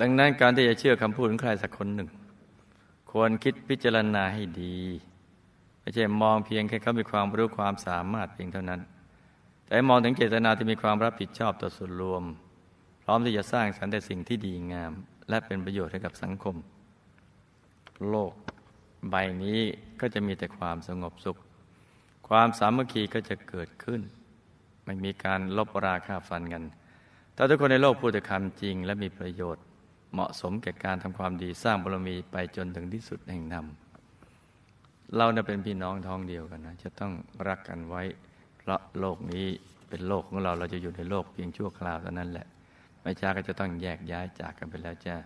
ดังนั้นการที่จะเชื่อคำพูดของใครสักคนหนึ่ง ควรคิดพิจารณาให้ดี ไม่ใช่มองเพียงแค่เขามีความรู้ความสามารถเพียงเท่านั้น แต่มองถึงเจตนาที่มีความรับผิดชอบต่อส่วนรวม พร้อมที่จะสร้างสรรค์แต่สิ่งที่ดีงาม และเป็นประโยชน์ให้กับสังคม โลกใบนี้ก็จะมีแต่ความสงบสุข ความสามัคคีก็จะเกิดขึ้น ไม่มีการลบราค่าฟันกัน ถ้าทุกคนในโลกพูดแต่คำจริงและมีประโยชน์ เหมาะสมแก่การทำความดีสร้างบารมีไปจนถึงที่สุดแห่งนำเราเนี่ยเป็นพี่น้องท้องเดียวกันนะ จะต้องรักกันไว้เพราะโลกนี้เป็นโลกของเราเราจะอยู่ในโลกเพียงชั่วคราวเท่านั้นแหละไม่ช้าก็จะต้องแยกย้ายจากกันไปแล้วจ้า